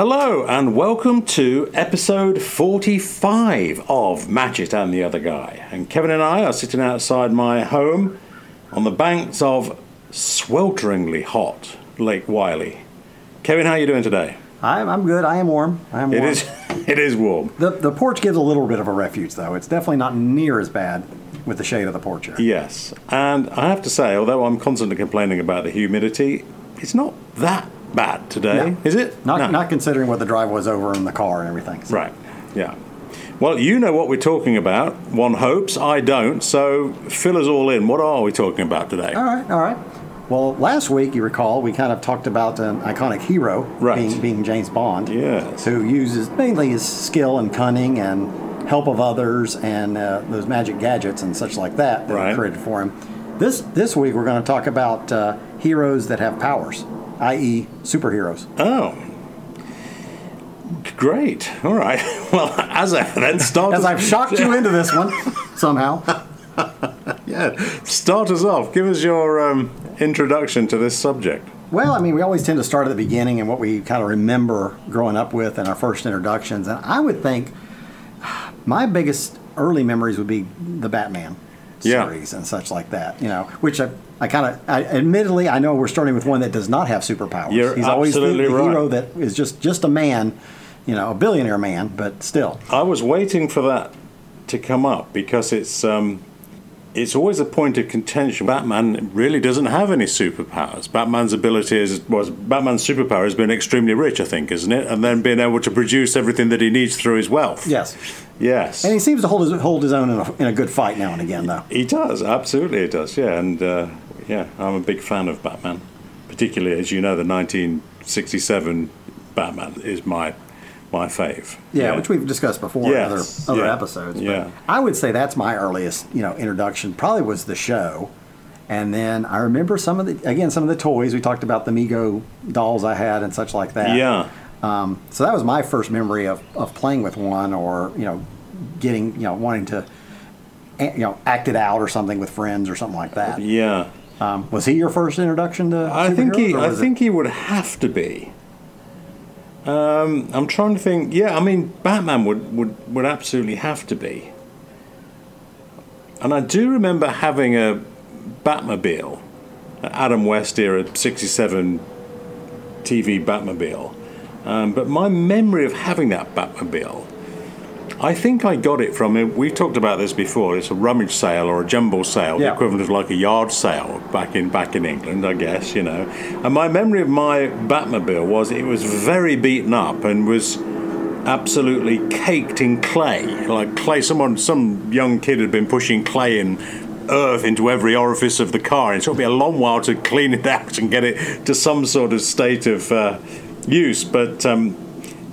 Hello, and welcome to episode 45 of Match It and the Other Guy. And Kevin and I are sitting outside my home on the banks of swelteringly hot Lake Wylie. Kevin, how are you doing today? I'm, I'm good. I am warm. I am It warm. is, it is warm. The, the porch gives a little bit of a refuge, though. It's definitely not near as bad with the shade of the porch area. Yes, and I have to say, although I'm constantly complaining about the humidity, it's not that bad today, is it? Not, No. not considering what the drive was over in the car and everything. So- Right, yeah. Well, you know what we're talking about. One hopes, I don't. So fill us all in. What are we talking about today? All right, all right. Well, last week, you recall, we kind of talked about an iconic hero Right. being, being James Bond. Yes. Who uses mainly his skill and cunning and help of others and uh, those magic gadgets and such like that that Right. were created for him. This, this week, we're going to talk about uh, heroes that have powers, i.e., superheroes. Oh. Great. All right. Well, as I then start As I've shocked you into this one somehow. yeah, start us off. Give us your um, introduction to this subject. Well, I mean, we always tend to start at the beginning and what we kind of remember growing up with and our first introductions. And I would think my biggest early memories would be the Batman Yeah. series and such like that, you know, which I, I kind of, I, admittedly, I know we're starting with one that does not have superpowers. You're He's always the, the right. hero that is just, just a man, you know, a billionaire man, but still. I was waiting for that to come up because it's um, it's always a point of contention. Batman really doesn't have any superpowers. Batman's ability is was Batman's superpower has been extremely rich, I think, isn't it? And then being able to produce everything that he needs through his wealth. Yes. Yes. And he seems to hold his, hold his own in a, in a good fight now and again, though. He does, absolutely, he does. Yeah, and uh, yeah, I'm a big fan of Batman. Particularly, as you know, the 1967 Batman is my my fave. Yeah, which we've discussed before Yes, in other, other yeah, episodes. but yeah. I would say that's my earliest, you know, introduction. Probably was the show, and then I remember some of the again some of the toys. We talked about the Mego dolls I had and such like that. Yeah. Um, so that was my first memory of, of playing with one, or you know, getting you know wanting to, eh, you know, act it out or something with friends or something like that. Yeah. Um, was he your first introduction to? I think he. I it- think he would have to be. Um, I'm trying to think. Yeah, I mean, Batman would, would, would absolutely have to be. And I do remember having a Batmobile, an Adam West era '67 TV Batmobile. Um, but my memory of having that Batmobile, I think I got it from. It. We've talked about this before. It's a rummage sale or a jumble sale, the equivalent of like a yard sale back in back in England, I guess. You know. And my memory of my Batmobile was it was very beaten up and was absolutely caked in clay, like clay. Someone, some young kid had been pushing clay and earth into every orifice of the car. And it took me a long while to clean it out and get it to some sort of state of uh, use. But um,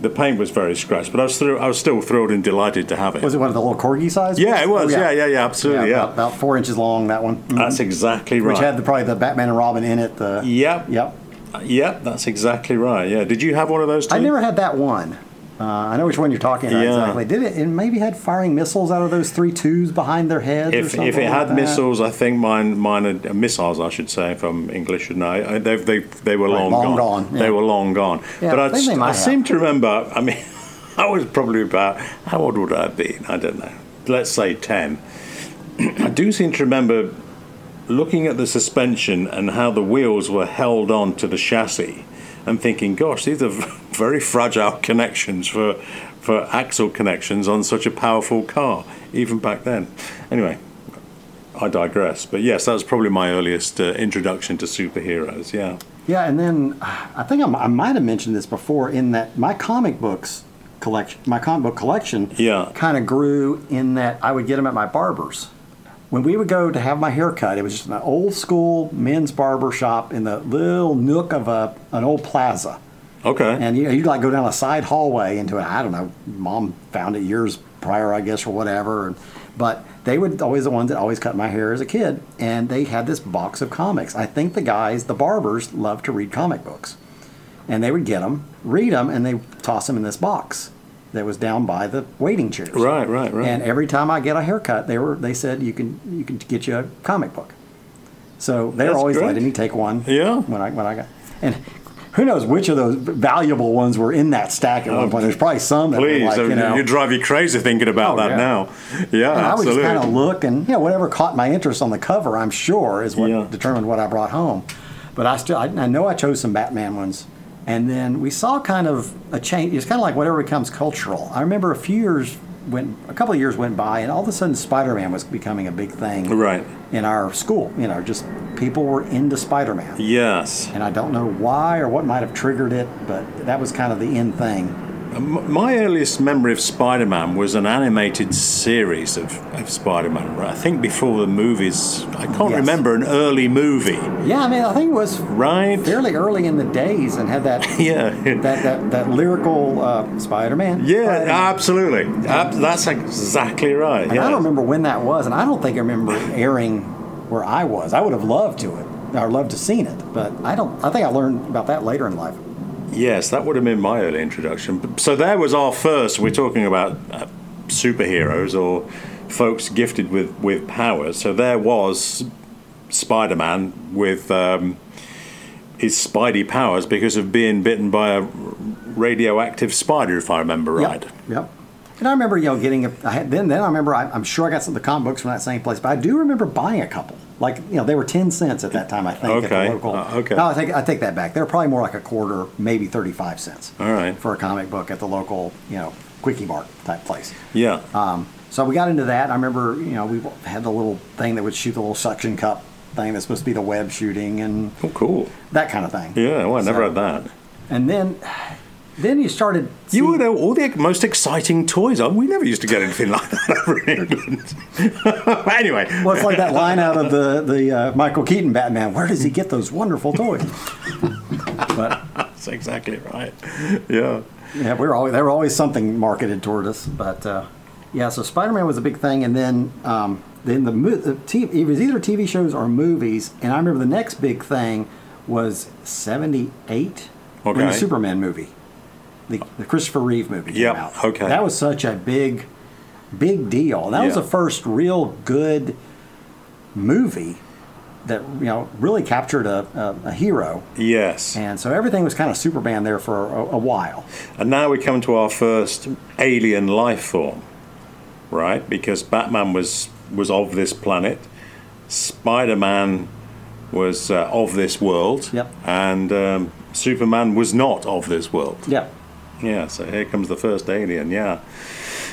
the paint was very scratched. But I was, I was still thrilled and delighted to have it. Was it one of the little Corgi size? yeah, it was. Oh, yeah. yeah, yeah, absolutely. Yeah, About, about four inches long. That one. Mhm. that's exactly right. Which had the, probably the Batman and Robin in it. The Yep. Yep. Yep, that's exactly right. Yeah. Did you have one of those too? I never had that one. Uh, I know which one you're talking about Yeah. exactly. Did it? It maybe had firing missiles out of those three twos behind their heads. or If, something if it like had that. missiles, I think mine mine are, uh, missiles. I should say, if I'm English, should know. I- They they they were Right, long, long gone. gone, yeah. They were long gone. Yeah, but I I, think they might I seem to remember. I mean, I was probably about how old would I have been? I don't know. Let's say ten. I do seem to remember looking at the suspension and how the wheels were held on to the chassis and thinking, gosh, these are very fragile connections for, for axle connections on such a powerful car, even back then. Anyway, I digress. But yes, that was probably my earliest uh, introduction to superheroes, yeah. Yeah, and then I think I'm, I might have mentioned this before in that my comic books collection, my comic book collection, Yeah. kind of grew in that I would get them at my barber's. When we would go to have my hair cut, it was just an old school men's barber shop in the little nook of a an old plaza. Okay. And you know, you'd like go down a side hallway into it. I don't know. Mom found it years prior, I guess, or whatever. But they would always the ones that always cut my hair as a kid, and they had this box of comics. I think the guys, the barbers, loved to read comic books, and they would get them, read them, and they toss them in this box that was down by the waiting chairs. Right, right, right. And every time I get a haircut, they were they said you can you can get you a comic book. So they were always great. letting me take one. Yeah. When I when I got and who knows which of those valuable ones were in that stack at one oh, point. There's probably some that were Please, like, you know, you drive you crazy thinking about Oh, that yeah. now. Yeah, And I would just absolutely. kind of look and you know whatever caught my interest on the cover, I'm sure is what Yeah. determined what I brought home. But I still I, I know I chose some Batman ones, and then we saw kind of a change. It's kind of like whatever becomes cultural. I remember a few years went a couple of years went by, and all of a sudden Spider-Man was becoming a big thing Right. in our school. You know, just people were into Spider-Man. Yes. And I don't know why or what might have triggered it, but that was kind of the end thing. M- My earliest memory of Spider-Man was an animated series of, of Spider-Man. I think before the movies. I can't Yes. remember an early movie. Yeah, I mean, I think it was Right? fairly early in the days and had that Yeah. that that, that lyrical uh, Spider-Man. Yeah, Spider-Man. absolutely. Ab- that's exactly right. And I don't remember when that was, and I don't think I remember airing where I was. I would have loved to it, or loved to seen it, but I don't. I think I learned about that later in life. Yes, that would have been my early introduction. So there was our first. We're talking about uh, superheroes or folks gifted with with powers. So there was Spider-Man with um, his Spidey powers because of being bitten by a radioactive spider, if I remember right. Yep. Yep. And I remember, you know, getting a. I had, then, then I remember. I, I'm sure I got some of the comic books from that same place, but I do remember buying a couple. Like, you know, they were ten cents at that time. I think at Okay, the local. uh, okay. No, I take I take that back. They were probably more like a quarter, maybe thirty-five cents. All right. For a comic book at the local, you know, quickie mart type place. Yeah. Um, so we got into that. I remember, you know, we had the little thing that would shoot the little suction cup thing that's supposed to be the web shooting and oh, cool. that kind of thing. Yeah. Well, I never So- had that. And then, then you started. You see- would know all the most exciting toys. We never used to get anything like that over in England. anyway, Well, it's like that line out of the the uh, Michael Keaton Batman. Where does he get those wonderful toys? but that's exactly right. Yeah. yeah, we were always there were always something marketed toward us. But uh, yeah, so Spider Man was a big thing, and then um, then the, the TV, it was either TV shows or movies. And I remember the next big thing was '78 when the Superman movie, the, the Christopher Reeve movie came Yep, out. okay. that was such a big big deal. That was the first real good movie that you know really captured a, a, a hero. Yes. And so everything was kind of Superman there for a, a while. And now we come to our first alien life form, right? Because Batman was was of this planet, Spider Man was uh, of this world, Yep. and um, Superman was not of this world. Yeah. Yeah, so here comes the first alien. Yeah,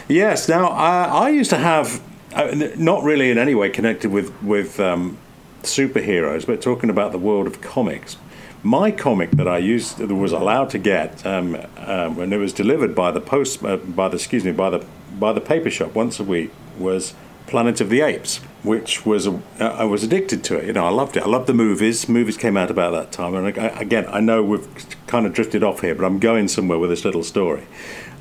yes. Now I, I used to have, uh, not really in any way connected with with um, superheroes, but talking about the world of comics. My comic that I used was allowed to get, um, um, it was delivered by the post, uh, by the excuse me, by the by the paper shop once a week, was Planet of the Apes, which was a, I was addicted to it. You know, I loved it. I loved the movies. Movies came out about that time, and I, again, I know we've kind of drifted off here, but I'm going somewhere with this little story.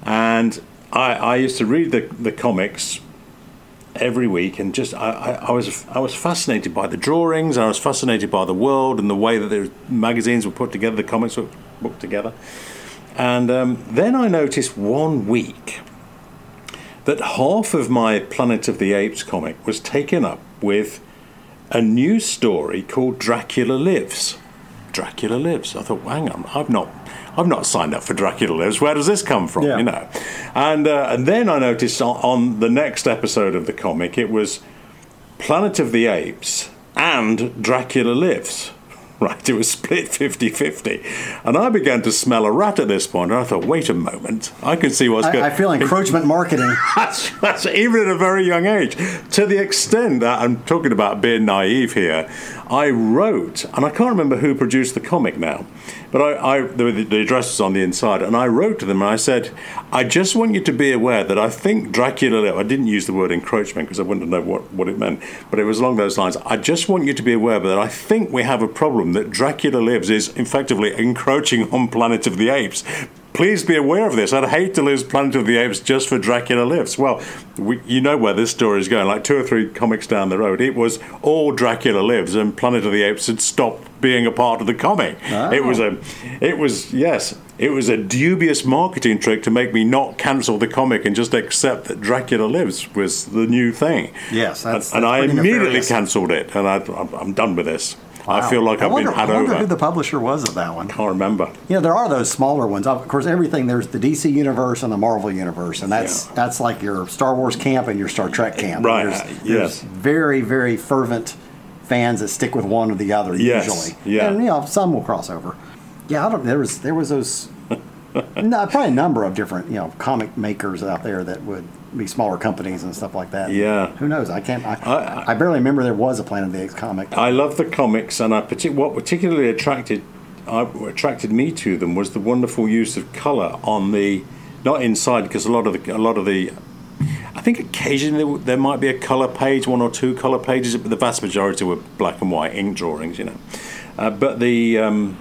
And I, I used to read the the comics every week, and just I, I, I was I was fascinated by the drawings. I was fascinated by the world and the way that the magazines were put together, the comics were put together. And um, then I noticed one week that half of my Planet of the Apes comic was taken up with a new story called Dracula Lives. Dracula Lives. I thought, hang on, I've not, I've not signed up for Dracula Lives. Where does this come from? Yeah. You know, and uh, and then I noticed on, on the next episode of the comic it was Planet of the Apes and Dracula Lives. Right, it was split 50 50. And I began to smell a rat at this point, and I thought, wait a moment, I can see what's going I, I feel encroachment marketing. that's, that's even at a very young age. To the extent that I'm talking about being naive here, I wrote, and I can't remember who produced the comic now, but I, I the, the address was on the inside, and I wrote to them and I said, I just want you to be aware that I think Dracula, I didn't use the word encroachment because I wouldn't know what, what it meant, but it was along those lines. I just want you to be aware that I think we have a problem that Dracula Lives is effectively encroaching on Planet of the Apes. Please be aware of this. I'd hate to lose Planet of the Apes just for Dracula Lives. Well, we, you know where this story is going. Like two or three comics down the road, it was all Dracula Lives, and Planet of the Apes had stopped being a part of the comic. It was a, it was yes, it was a dubious marketing trick to make me not cancel the comic and just accept that Dracula Lives was the new thing. Yes, that's- and, and I immediately cancelled it, and I, I'm, I'm done with this. I feel like I I've wonder, been had I wonder over. who the publisher was of that one. I Can't remember. You know, there are those smaller ones. Of course, everything there's the DC universe and the Marvel universe, and that's Yeah. that's like your Star Wars camp and your Star Trek camp. Right, There's, there's yes. very very fervent fans that stick with one or the other Yes, usually. yeah. And you know, some will cross over. Yeah, I don't. There was there was those. no, probably a number of different you know comic makers out there that would be smaller companies and stuff like that. Yeah. Who knows? I can't. I, I- I, barely remember there was a Planet of the Apes comic. I love the comics, and I partic- what particularly attracted I, attracted me to them was the wonderful use of color on the not inside because a lot of the a lot of the I think occasionally there, there might be a color page, one or two color pages, but the vast majority were black and white ink drawings, you know. Uh, but the um,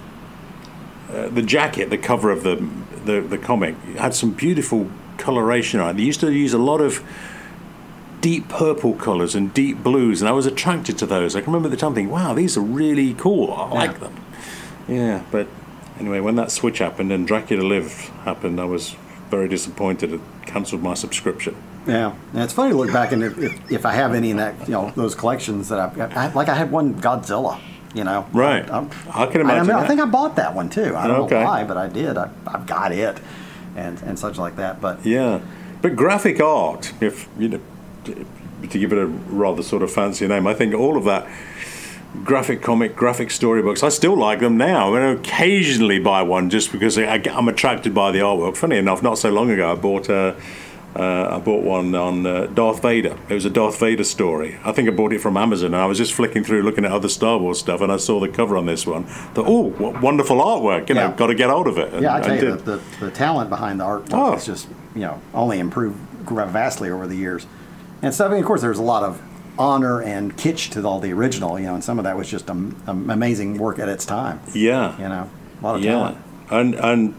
uh, the jacket, the cover of the, the the comic, had some beautiful coloration on it. They used to use a lot of deep purple colours and deep blues, and I was attracted to those. I can remember at the time thinking, "Wow, these are really cool. I like Yeah. them." Yeah, but anyway, when that switch happened and Dracula Live happened, I was very disappointed. It cancelled my subscription. Yeah, and it's funny to look back and if, if, if I have any in that, you know, those collections that I've got. I, like I had one Godzilla, you know. Right. I can I, imagine mean, I think I bought that one too. I don't Okay. know why, but I did. I, I've got it, and and such like that. But Yeah, but graphic art, if you know, to give it a rather sort of fancy name, I think all of that graphic comic, graphic storybooks, I still like them now. I occasionally buy one just because I, am attracted by the artwork. Funny enough, not so long ago, I bought a. Uh, I bought one on uh, Darth Vader. It was a Darth Vader story. I think I bought it from Amazon, and I was just flicking through, looking at other Star Wars stuff, and I saw the cover on this one. Thought, oh, what wonderful artwork! You know, Yeah. got to get hold of it. And yeah, I tell you, the, the, the talent behind the art Oh. is just you know only improved vastly over the years, and stuff. And of course, there's a lot of honor and kitsch to all the original, you know, and some of that was just um, amazing work at its time. yeah, You know, a lot of yeah, talent. and and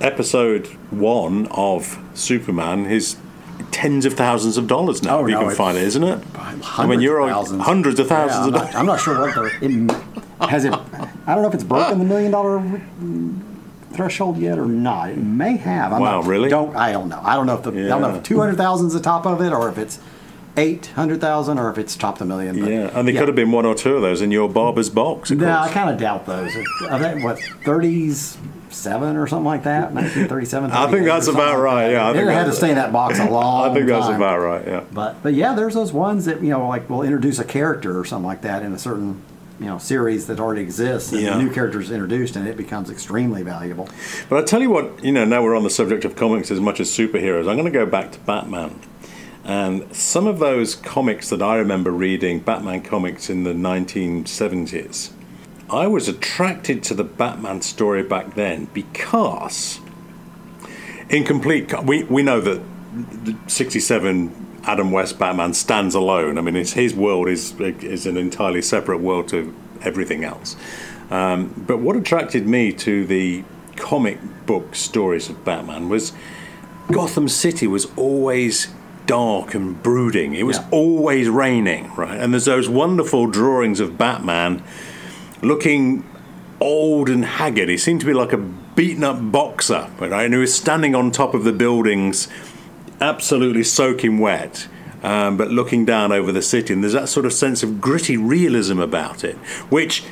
episode one of Superman is tens of thousands of dollars now. Oh, you no, can find it, isn't it? I mean, you're of on hundreds of thousands Yeah, I'm, of not, dollars. I'm not sure what the it, has it. I don't know if it's broken the million dollar threshold yet or not. It may have. I'm Wow, not, really? Don't I don't know. I don't know if the I don't know if two hundred thousand is the top of it or if it's eight hundred thousand or if it's topped a million. But Yeah, and there could have been one or two of those in your barber's box. No, I kind of doubt those. I think what thirties. Seven or something like that, 1937. I think that's about right, yeah, I it think had to stay in that box a long I think that's time. about right. Yeah. But but yeah, there's those ones that you know like will introduce a character or something like that in a certain you know series that already exists, and Yeah. new character is introduced, and it becomes extremely valuable. But I tell you what, you know, now we're on the subject of comics as much as superheroes. I'm going to go back to Batman. And some of those comics that I remember reading, Batman comics in the 1970s, I was attracted to the Batman story back then because, in complete, we, we know that the 67 Adam West Batman stands alone. I mean, it's, his world is, is an entirely separate world to everything else. Um, but what attracted me to the comic book stories of Batman was Gotham City was always dark and brooding. It was Yeah. always raining, right? And there's those wonderful drawings of Batman looking old and haggard. He seemed to be like a beaten up boxer, right? And he was standing on top of the buildings, absolutely soaking wet. Um, but looking down over the city, and there's that sort of sense of gritty realism about it, which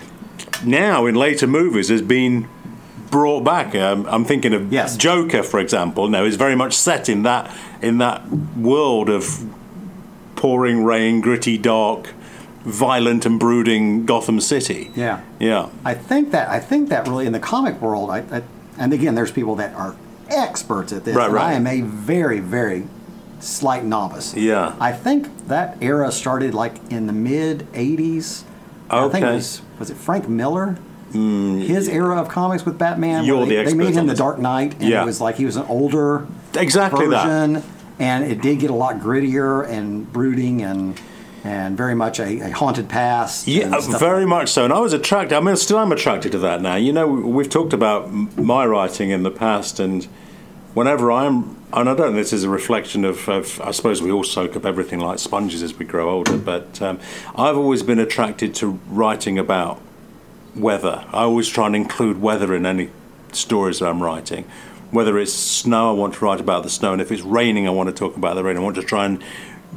now in later movies has been brought back. Um, I'm thinking of Yes. Joker, for example. Now is very much set in that in that world of pouring rain, gritty, dark, violent, and brooding Gotham City. Yeah. Yeah. I think that I think that really in the comic world, I, I and again, there's people that are experts at this. Right, right. I am a very very slight novice. Yeah. I think that era started like in the mid '80s. I think it Okay. was was it Frank Miller. Mm. His era of comics with Batman. You're where the they, they made him the. Dark Knight, and Yeah. it was like he was an older Exactly that. version, and it did get a lot grittier and brooding and and very much a, a haunted past. Yeah, very like- much so. And I was attracted. I mean, still I'm attracted to that now. You know, we've talked about my writing in the past, and whenever I'm, and I don't know, this is a reflection of, of I suppose we all soak up everything like sponges as we grow older, but um, I've always been attracted to writing about weather. I always try and include weather in any stories that I'm writing. Whether it's snow, I want to write about the snow, and if it's raining, I want to talk about the rain. I want to try and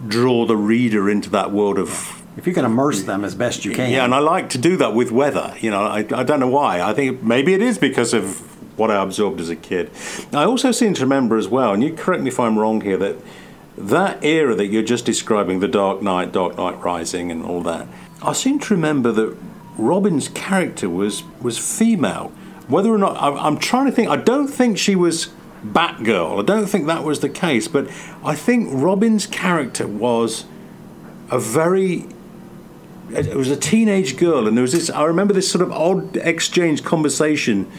draw the reader into that world of if you can immerse them as best you can. Yeah, and I like to do that with weather. You know, I, I don't know why. I think maybe it is because of what I absorbed as a kid. I also seem to remember as well, and you correct me if I'm wrong here, that that era that you're just describing, the Dark Knight, Dark Knight Rising, and all that, I seem to remember that Robin's character was was female. Whether or not I, I'm trying to think, I don't think she was Batgirl. I don't think that was the case, but I think Robin's character was a very it was a teenage girl, and there was this. I remember this sort of odd exchange conversation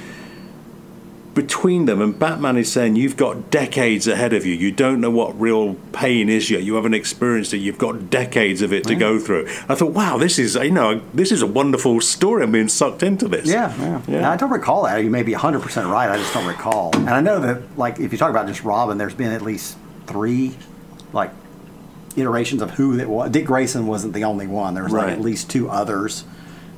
between them, and Batman is saying, "You've got decades ahead of you. You don't know what real pain is yet. You haven't experienced it. You've got decades of it to go through." I thought, "Wow, this is you know this is a wonderful story. I'm being sucked into this." Yeah, yeah. Yeah. I don't recall that. You may be 100% right. I just don't recall. And I know that, like, if you talk about just Robin, there's been at least three, like, iterations of who that was. Dick Grayson wasn't the only one. There was like at least two others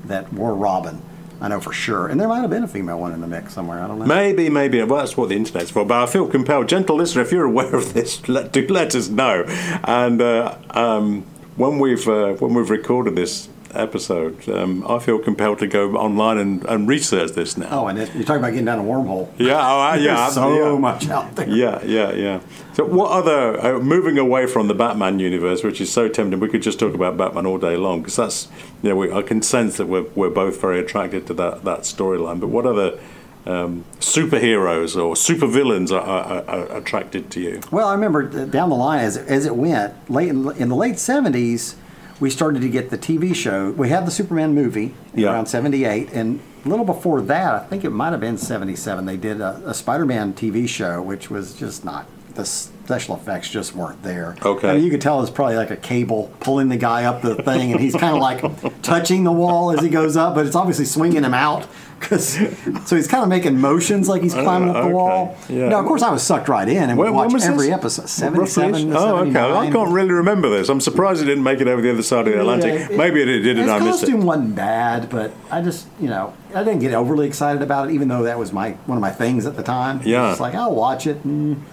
that were Robin. I know for sure. And there might have been a female one in the mix somewhere. I don't know. Maybe, maybe. Well, that's what the internet's for. But I feel compelled, gentle listener, if you're aware of this, let, do let us know. And uh, um, when we've uh, when we've recorded this episode, um, I feel compelled to go online and, and research this now. Oh, and you're talking about getting down a wormhole. Yeah, oh, uh, yeah, There's so yeah. much out there. Yeah, yeah, yeah. So, what other uh, moving away from the Batman universe, which is so tempting, we could just talk about Batman all day long because that's you know we, I can sense that we're we're both very attracted to that that storyline. But what other um, superheroes or supervillains are, are, are attracted to you? Well, I remember down the line as it, as it went late in, in the late '70s, we started to get the TV show. We had the Superman movie Yeah. around '78, and a little before that, I think it might have been '77. They did a, a Spider-Man TV show, which was just not the special effects just weren't there. Okay. I mean, you could tell it's probably like a cable pulling the guy up the thing, and he's kind of like touching the wall as he goes up, but it's obviously swinging him out. Cause, so he's kind of making motions like he's uh, climbing up the okay. wall. Yeah. Now, of course, I was sucked right in and When- watch when was every this? episode. Roughly? 77 to Oh, okay. I can't really remember this. I'm surprised it didn't make it over the other side of the Atlantic. Yeah, Maybe it did, and I missed it. costume it. wasn't bad, but I just, you know, I didn't get overly excited about it, even though that was my one of my things at the time. Yeah. It's like, I'll watch it. And,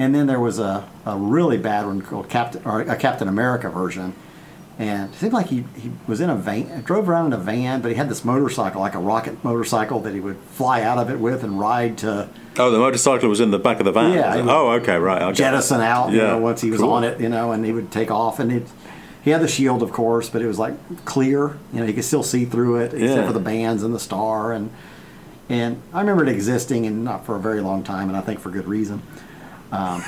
and then there was a, a really bad one called Captain, or a Captain America version. And it seemed like he, he was in a van, drove around in a van, but he had this motorcycle, like a rocket motorcycle that he would fly out of it with and ride to Oh, the motorcycle was in the back of the van. Yeah, was it? it was- Oh, okay, right. okay. jettison out, you Yeah, know, once he was cool. on it, you know, and he would take off and it he had the shield of course, but it was like clear, you know, you could still see through it Yeah. except for the bands and the star and and I remember it existing and not for a very long time and I think for good reason. Um,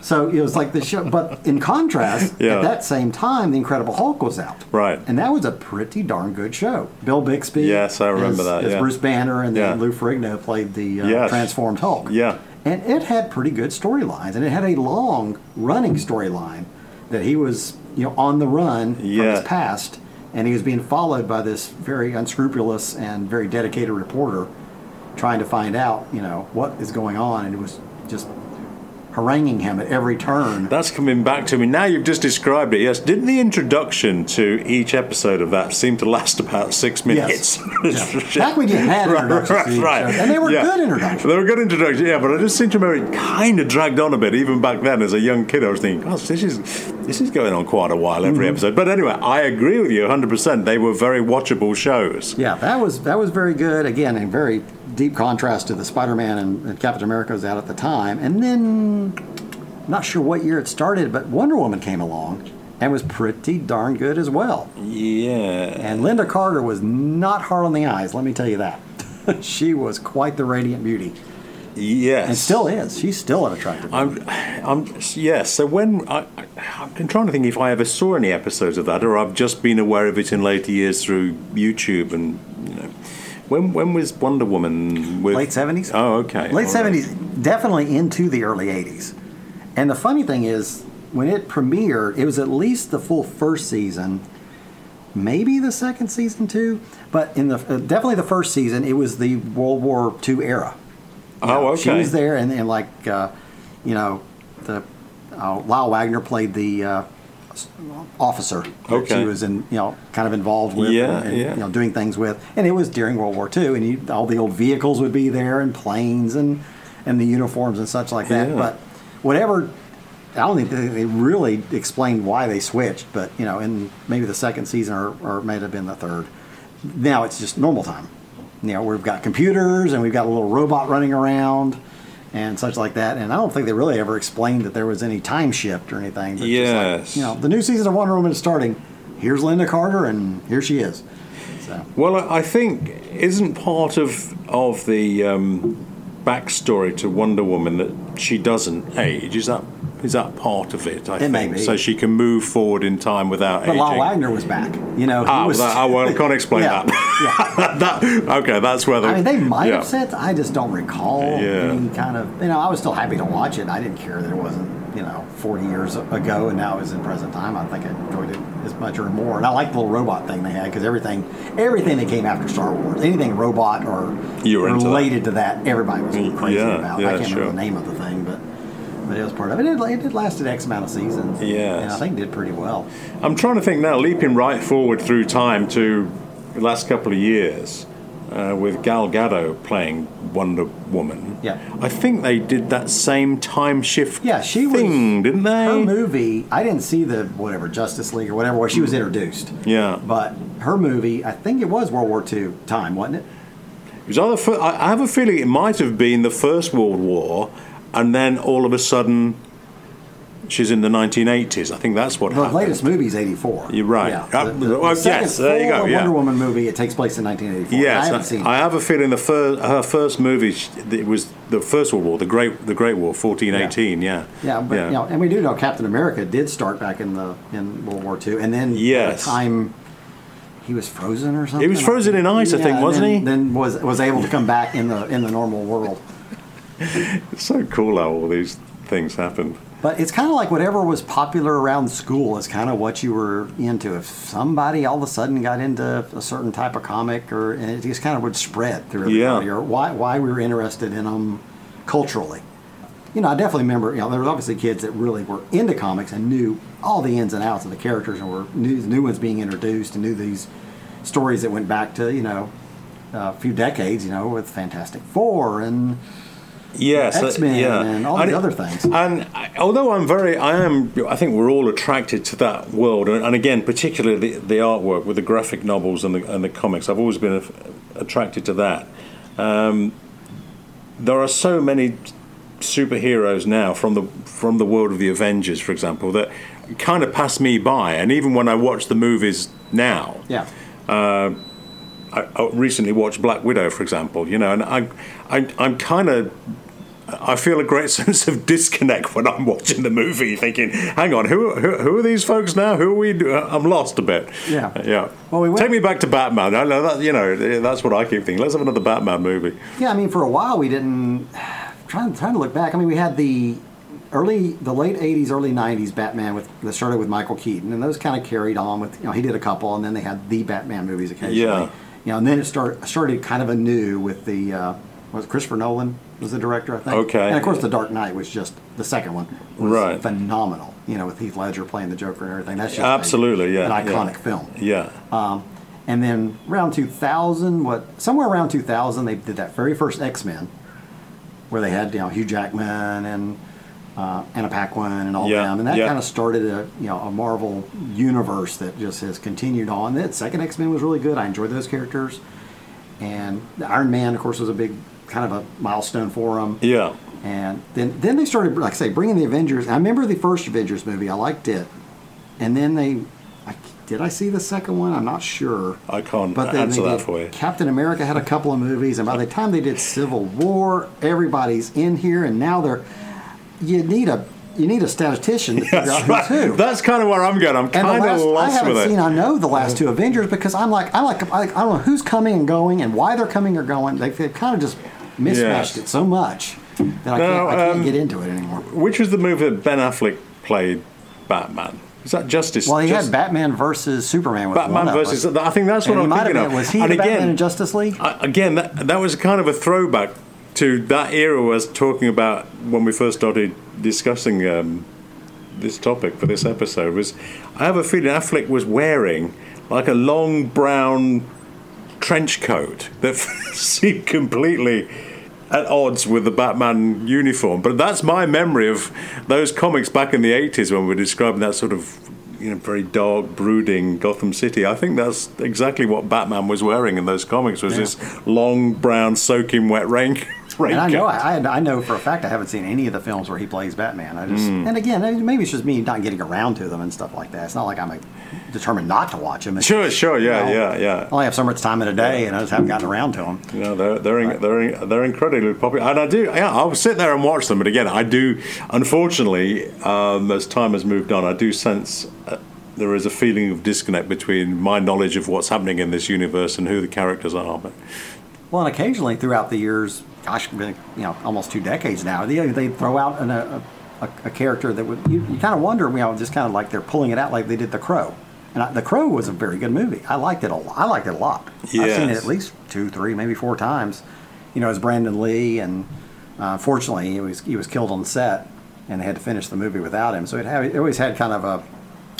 so it was like the show, but in contrast, Yeah. at that same time, The Incredible Hulk was out. Right. And that was a pretty darn good show. Bill Bixby. Yes, I remember as, that, As yeah. Bruce Banner, and then Yeah. Lou Ferrigno played the uh, Yes. transformed Hulk. Yeah. And it had pretty good storylines, and it had a long running storyline that he was, you know, on the run from his past, and he was being followed by this very unscrupulous and very dedicated reporter, trying to find out, you know, what is going on, and it was just haranguing him at every turn. That's coming back to me. Now you've just described it. Yes. Didn't the introduction to each episode of that seem to last about six minutes? Yeah. Back when you had introductions each show, and they were good introductions. They were good introductions, yeah. But I just seem to remember it kind of dragged on a bit. Even back then, as a young kid, I was thinking, "Gosh, this is this is going on quite a while every Mm-hmm. episode." But anyway, I agree with you 100. percent They were very watchable shows. Yeah, that was that was very good. Again, in very deep contrast to the Spider-Man and, and Captain America was out at the time. And then, not sure what year it started, but Wonder Woman came along and was pretty darn good as well. Yeah. And Lynda Carter was not hard on the eyes. Let me tell you that. she was quite the radiant beauty, Yes. and still is. She's still an attractive. woman. I'm, I'm, yes. So when I, I'm trying to think if I ever saw any episodes of that, or I've just been aware of it in later years through YouTube, and you know, when when was Wonder Woman? With, Late 70s? Oh, okay. Late All right. seventies, definitely into the early eighties. And the funny thing is, when it premiered, it was at least the full first season, maybe the second season too, but in the uh, definitely the first season, it was the World War II era. You Oh, okay. She was there, and, and like, uh, you know, the uh, Lyle Waggoner played the officer that she was in, you know, kind of involved with, Yeah, and, yeah. you know, doing things with, and it was during World War II, and you, all the old vehicles would be there, and planes, and and the uniforms and such like that. Yeah. But whatever I don't think they, they really explained why they switched, but you know, in maybe the second season or, or may have been the third. Now it's just normal time. You know, we've got computers and we've got a little robot running around and such like that. And I don't think they really ever explained that there was any time shift or anything. But just like, Yes. you know, the new season of Wonder Woman is starting. Here's Lynda Carter, and here she is. So Well, I I think isn't part of of the um, backstory to Wonder Woman that she doesn't age. Is that is that part of it? I It may think be. so. She can move forward in time without but aging. Lyle Waggoner was back. You know, Ah, was. that, oh, well, I can't explain Yeah, that. that. Okay, that's where the. I mean, they might yeah. have said. I just don't recall Yeah. any kind of. You know, I was still happy to watch it. I didn't care that it wasn't you know 40 years ago and now it's in present time. I think I enjoyed it as much or more. And I like the little robot thing they had because everything, everything that came after Star Wars, anything robot or into that. related to that, everybody was Mm, crazy about. I can't sure. remember the name of the thing, but. It was part of it. It, it lasted X amount of seasons. Yeah. And I think did pretty well. I'm trying to think now, leaping right forward through time to the last couple of years, uh, with Gal Gadot playing Wonder Woman. Yeah. I think they did that same time shift Yeah, she was- thing, didn't they? Her movie, I didn't see the whatever Justice League or whatever where she was introduced. Yeah. But her movie, I think it was World War II time, wasn't it? It was either I have a feeling it might have been the First World War, and then all of a sudden, she's in the 1980s. I think that's what The happened. latest movie is '84. You're right. Yeah. Uh, The, the- the well, yes, there you go, yeah. Wonder Woman movie. It takes place in 1984. Yes, I haven't seen. I have a feeling the first her first movie it was the First World War, the Great the Great War, 1418. Yeah, Yeah, but you know, and we do know Captain America did start back in the in World War II, and then Yes. the time he was frozen or something. He was frozen in ice, I think, wasn't then, he? Then was was able to come back in the in the normal world. it's so cool how all these things happened. But it's kind of like whatever was popular around school is kind of what you were into. If somebody all of a sudden got into a certain type of comic, or and it just kind of would spread through Yeah. or why why we were interested in them culturally. You know, I definitely remember. You know, there was obviously kids that really were into comics and knew all the ins and outs of the characters, and were new new ones being introduced, and knew these stories that went back to you know a few decades. You know, with Fantastic Four and Yes, that- X-Men yeah. and all the other things. And I, although I'm very, I am, I think we're all attracted to that world, and, and again, particularly the, the artwork with the graphic novels and the, and the comics. I've always been a- attracted to that. Um, there are so many superheroes now from the from the world of the Avengers, for example, that kind of pass me by. And even when I watch the movies now, yeah. I, I recently watched Black Widow, for example, you know, and I, I, I'm kind of, I feel a great sense of disconnect when I'm watching the movie, thinking, "Hang on, who, who, who are these folks now? Who are we? do- I'm lost a bit." Yeah. yeah. Well, we went- Take me back to Batman. I know that, you know, that's what I keep thinking. Let's have another Batman movie. Yeah, I mean, for a while we didn't. Trying trying to look back, I mean, we had the early, the late '80s, early '90s Batman with that started with Michael Keaton, and those kind of carried on with you know he did a couple, and then they had the Batman movies occasionally. Yeah. You know, and then it started started kind of anew with the uh, was Christopher Nolan was the director, I think. Okay. And of course, The Dark Knight was just the second one. Was Right. Phenomenal. You know, with Heath Ledger playing the Joker and everything. That's just a- Absolutely, yeah, an yeah. iconic film. Yeah. Um, and then around 2000, what somewhere around 2000, they did that very first X Men, where they had you know Hugh Jackman and uh, Anna Paquin and all Yeah, them, and that yeah. kind of started a you know a Marvel universe that just has continued on. That second X Men was really good. I enjoyed those characters, and the Iron Man, of course, was a big kind of a milestone for them. Yeah. And then, then they started, like I say, bringing the Avengers. I remember the first Avengers movie. I liked it. And then they, I, did I see the second one? I'm not sure. I can't But then answer that for you. Captain America had a couple of movies, and by the time they did Civil War, everybody's in here, and now they're. You need a you need a statistician to figure That's out right. who. That's kind of where I'm going. I'm kind of last, I lost haven't with seen, it. I know the last two Avengers because I'm like, I like, I, I don't know who's coming and going and why they're coming or going. They've, they've kind of just mismatched Yes. it so much that I No, can't, I can't um, get into it anymore. Which was the movie that Ben Affleck played Batman? Is that Justice? Well, he Just- had Batman versus Superman. With Batman versus. us. I think that's what I'm thinking of. was he and the Batman again, in Justice League? I- again, that, that was kind of a throwback to that era I was talking about when we first started discussing um, this topic for this episode. Was I have a feeling Affleck was wearing like a long brown trench coat that seemed completely at odds with the Batman uniform. But that's my memory of those comics back in the 80s when we were describing that sort of you know very dark, brooding Gotham City. I think that's exactly what Batman was wearing in those comics was Yeah. this long brown soaking wet rain. And I know. I, I know for a fact I haven't seen any of the films where he plays Batman. I just, Hmm. and again, maybe it's just me not getting around to them and stuff like that. It's not like I'm determined not to watch them. It's Sure, just, sure, yeah, you know, yeah, yeah. I only have so much time in a day, and I just haven't gotten around to them. You know, they're they're in, they're in, they're incredibly popular, and I do. Yeah, I'll sit there and watch them. But again, I do. Unfortunately, um, as time has moved on, I do sense uh, there is a feeling of disconnect between my knowledge of what's happening in this universe and who the characters are. But Well, and occasionally throughout the years, gosh, been, you know, almost two decades now, they they throw out an, a, a, a character that would you, you kind of wonder, you know, just kind of like they're pulling it out like they did The Crow. And I, The Crow was a very good movie. I liked it a lot. I liked it a lot. I've seen it at least two, three, maybe four times. You know, as Brandon Lee, and uh, fortunately, he was he was killed on set, and they had to finish the movie without him. So it, had, it always had kind of a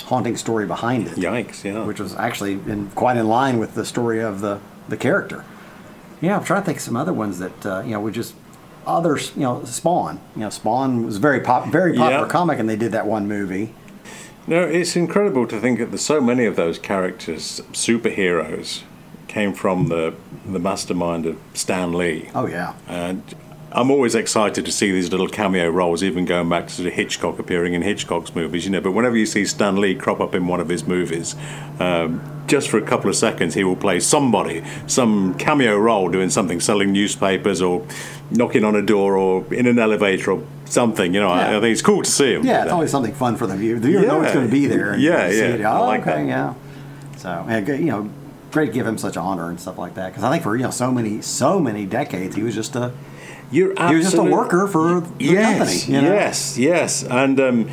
haunting story behind it yikes! Yeah, which was actually in, quite in line with the story of the, the character. Yeah, I'm trying to think of some other ones that uh, you know would just others. You know, Spawn. You know, Spawn was very pop, very popular Yeah. comic, and they did that one movie. no, it's incredible to think that so many of those characters, superheroes, came from the the mastermind of Stan Lee. Oh yeah, And I'm always excited to see these little cameo roles, even going back to sort of Hitchcock appearing in Hitchcock's movies, you know. But whenever you see Stan Lee crop up in one of his movies, um, just for a couple of seconds, he will play somebody, some cameo role doing something, selling newspapers or knocking on a door or in an elevator or something, you know. I, Yeah. I think it's cool to see him. yeah. It's always something fun for the viewer. The viewer knows it's going to be there. and Yeah, yeah. it, I Oh, like okay, that. yeah. So and, you know, great to give him such honor and stuff like that. Because I think for you know so many so many decades, he was just a You're was just a worker for the yes, company. You know? Yes, yes, and um,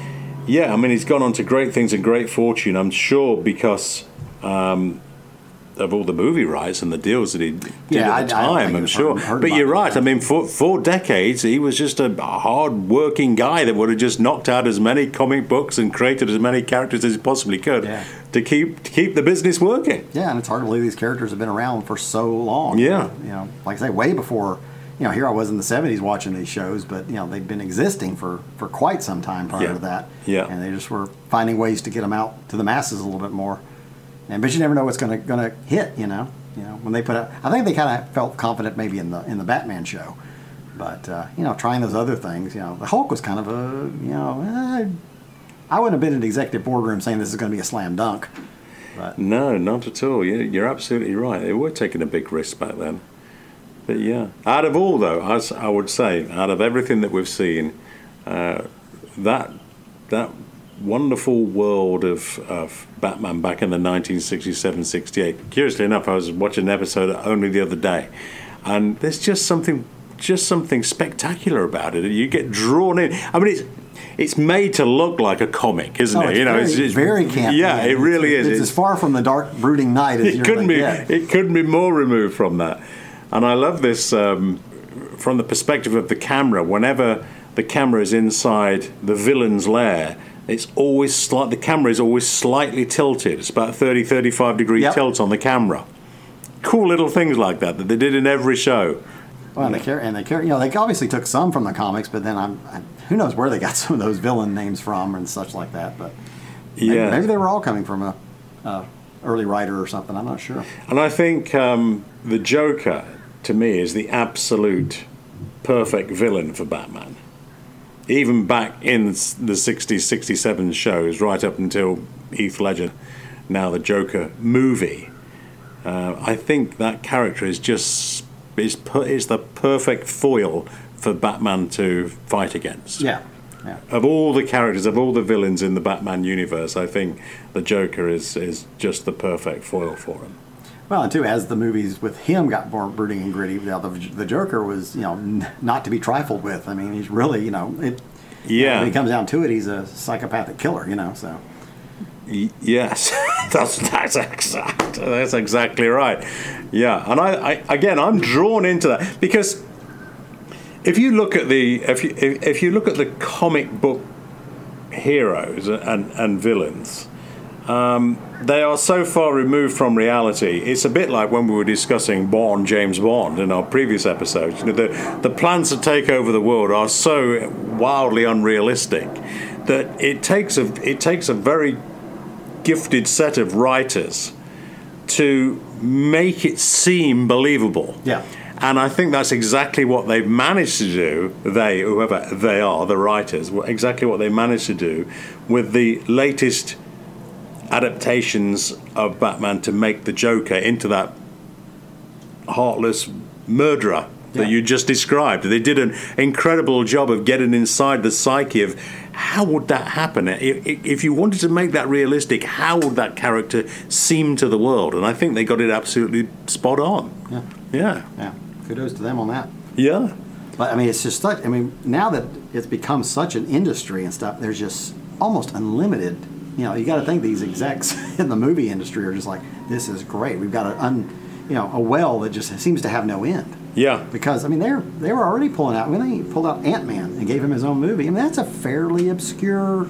yeah, I mean, he's gone on to great things and great fortune. I'm sure because um, of all the movie rights and the deals that he did Yeah, at the I- I time. I'm sure, but you're right. yeah. I mean, for for decades, he was just a hard-working guy that would have just knocked out as many comic books and created as many characters as he possibly could Yeah. to keep to keep the business working. Yeah, and it's hard to believe these characters have been around for so long. Yeah. You know, like I say, way before, you know, here I was in the 70s watching these shows, but, you know, they've been existing for, for quite some time prior Yeah. to that. Yeah. And they just were finding ways to get them out to the masses a little bit more. And But you never know what's going to gonna hit, you know. You know, when they put out, I think they kind of felt confident maybe in the in the Batman show, but uh, you know, trying those other things, you know, the Hulk was kind of a, you know, eh, I wouldn't have been in the executive boardroom saying this is going to be a slam dunk, but No, not at all. You- You're absolutely right. They were taking a big risk back then. But yeah, out of all though, as I would say, out of everything that we've seen, uh, that that wonderful world of, of Batman back in the 1967, 68. Curiously enough, I was watching an episode only the other day, and there's just something, just something spectacular about it. You get drawn in. I mean, it's it's made to look like a comic, isn't Oh, it? it's you know, very, it's, it's very campy. Yeah, it really is. It's, It's- as far from the dark, brooding night as it couldn't be get. it couldn't be more removed from that and i love this um, from the perspective of the camera whenever the camera is inside the villain's lair it's always slight the camera is always slightly tilted it's about 30 35 degree Yep. tilt on the camera cool little things like that that they did in every show Well, and they care, and they care. You know, they obviously took some from the comics, but then I'm, I, who knows where they got some of those villain names from and such like that. But maybe, yeah maybe they were all coming from a, a early writer or something. I'm not sure. And I think um, the Joker, to me, is the absolute perfect villain for Batman. Even back in the 60s, 67 shows, right up until Heath Ledger, now the Joker movie, uh, I think that character is just is, per, is the perfect foil for Batman to fight against. Yeah, yeah. Of all the characters, of all the villains in the Batman universe, I think the Joker is, is just the perfect foil for him. Well, and too, as the movies with him got more brooding and gritty, know, the, the Joker was, you know, n- not to be trifled with. I mean, he's really, you know, it. Yeah. When it comes down to it, he's a psychopathic killer, you know. So. Y- Yes, that's that's exact. That's exactly right. Yeah, and I, I again, I'm drawn into that because if you look at the if you if, if you look at the comic book heroes and and villains, um, they are so far removed from reality. It's a bit like when we were discussing Bond, James Bond, in our previous episodes. You know, the, the plans to take over the world are so wildly unrealistic that it takes a it takes a very gifted set of writers to make it seem believable. Yeah. And I think that's exactly what they've managed to do. They, whoever they are, the writers, exactly what they managed to do with the latest adaptations of Batman to make the Joker into that heartless murderer that Yeah. you just described. They did an incredible job of getting inside the psyche of how would that happen if, if you wanted to make that realistic. How would that character seem to the world? And I think they got it absolutely spot on. Yeah. Yeah, Yeah. Kudos to them on that. yeah, But I mean, it's just such. I mean, now that it's become such an industry and stuff, there's just almost unlimited. You know, you got to think these execs in the movie industry are just like, this is great. We've got a, un, you know, a well that just seems to have no end. yeah. Because I mean, they're they were already pulling out. I mean, they pulled out Ant Man and gave him his own movie. I mean, that's a fairly obscure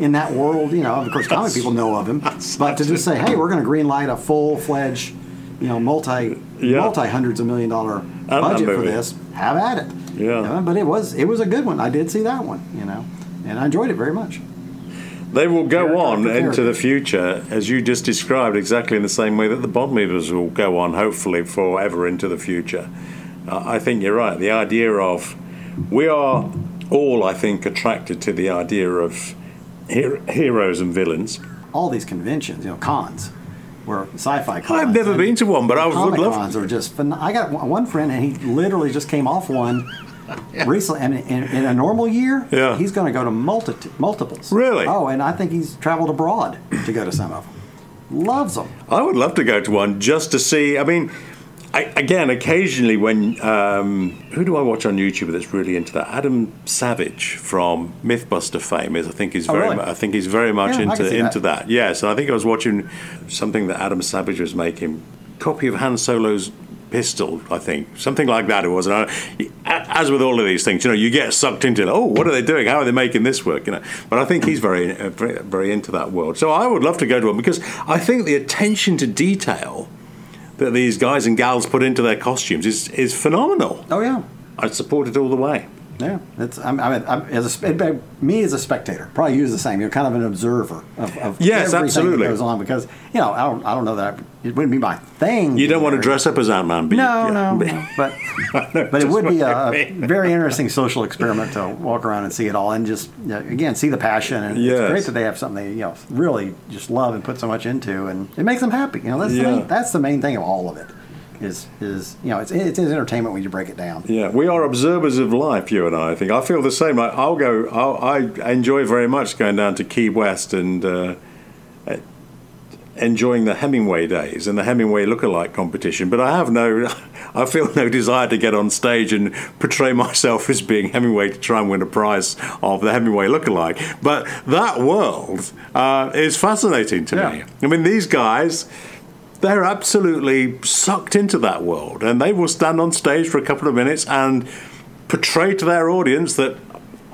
in that world. You know, of course, comic people know of him, but to just say, hey, we're going to greenlight a full fledged, you know, multi Yeah. multi hundreds of million dollar budget for this, have at it. Yeah. You know, but it was it was a good one. I did see that one. You know, and I enjoyed it very much. They will go on into the future, as you just described, exactly in the same way that the Bond movies will go on, hopefully forever into the future. Uh, I think you're right. The idea of we are all, I think, attracted to the idea of her- heroes and villains. All these conventions, you know, cons, were sci-fi cons. I've never been to one, but I would Comic love. cons are just. Phen- I got one friend, and he literally just came off one recently. And in, in a normal year, Yeah. he's going to go to multi- multiples. Really? Oh, and I think he's traveled abroad to go to some of them. Loves them. I would love to go to one just to see. I mean, I, again, occasionally when um, who do I watch on YouTube that's really into that? Adam Savage from MythBuster fame is. I think he's Oh, very. really? mu- I think he's very much Yeah, into into that. that. Yes, and I think I was watching something that Adam Savage was making. Copy of Han Solo's pistol, I think, something like that. It was. And as with all of these things, you know, you get sucked into. Oh, what are they doing? How are they making this work? You know. But I think he's very, uh, very, very into that world. So I would love to go to one because I think the attention to detail that these guys and gals put into their costumes is is phenomenal. Oh yeah. I'd support it all the way. Yeah, it's I'm, I mean, I'm, as a, me as a spectator, probably use the same. You're kind of an observer of, of Yes, everything absolutely. that goes on because you know I don't I don't know that I, it wouldn't be my thing. You don't want to dress up as Ant Man, but No, yeah. no, no, but but it would be a, a, I a mean. very interesting social experiment to walk around and see it all, and just you know, again see the passion. And Yes. it's great that they have something they you know really just love and put so much into, and it makes them happy. You know, that's the main, that's the main thing of all of it. Is is you know it's it's entertainment when you break it down. Yeah, we are observers of life, you and I. I think I feel the same. Like I'll go. I'll, I enjoy very much going down to Key West and uh, enjoying the Hemingway days and the Hemingway lookalike competition. But I have no. I feel no desire to get on stage and portray myself as being Hemingway to try and win a prize of the Hemingway lookalike. But that world uh, is fascinating to me. I mean, these guys they're absolutely sucked into that world and they will stand on stage for a couple of minutes and portray to their audience that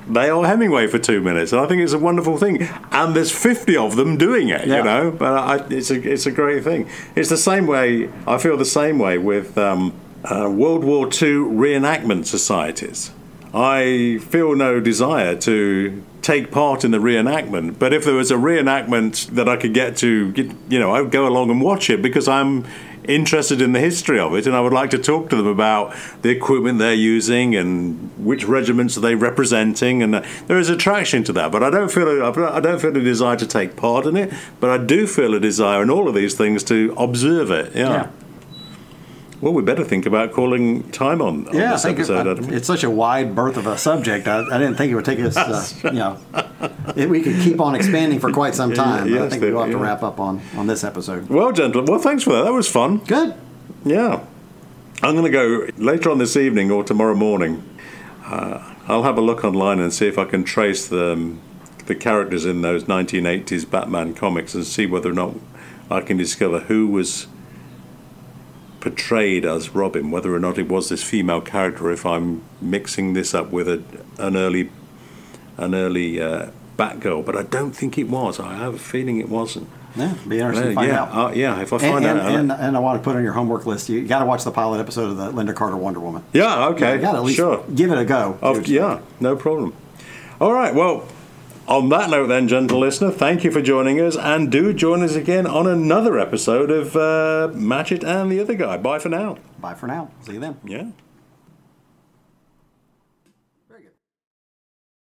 they are Hemingway for two minutes, and I think it's a wonderful thing. And there's 50 of them doing it, Yeah. you know. But I, it's a it's a great thing. It's the same way. I feel the same way with um, uh, World War II reenactment societies. I feel no desire to take part in the reenactment, but if there was a reenactment that I could get to, you know, I would go along and watch it because I'm interested in the history of it, and I would like to talk to them about the equipment they're using and which regiments are they representing, and uh, there is attraction to that. But I don't feel a, I don't feel a desire to take part in it, but I do feel a desire in all of these things to observe it. Yeah. Yeah. Well, we better think about calling time on, on Yeah, this think it- episode. I- Adam. it's such a wide berth of a subject. I, I didn't think it would take us, uh, you know, it, we could keep on expanding for quite some time. but I think we'll have to wrap up on, on this episode. Well, gentlemen, well, thanks for that. That was fun. Good. Yeah. I'm going to go later on this evening or tomorrow morning. Uh, I'll have a look online and see if I can trace the, um, the characters in those 1980s Batman comics and see whether or not I can discover who was portrayed as Robin, whether or not it was this female character, if I'm mixing this up with a, an early, an early uh, Batgirl. But I don't think it was. I have a feeling it wasn't. Yeah, be interesting Uh, to find yeah, out. uh, yeah. If I and, find and, out, and, and I want to put on your homework list. You got to watch the pilot episode of the Lynda Carter Wonder Woman. yeah, okay, you got to at least sure. give it a go. Of, See what you yeah, no problem. All right, well, on that note, then, gentle listener, thank you for joining us, and do join us again on another episode of uh, Match It and the Other Guy. Bye for now. Bye for now. See you then. Yeah.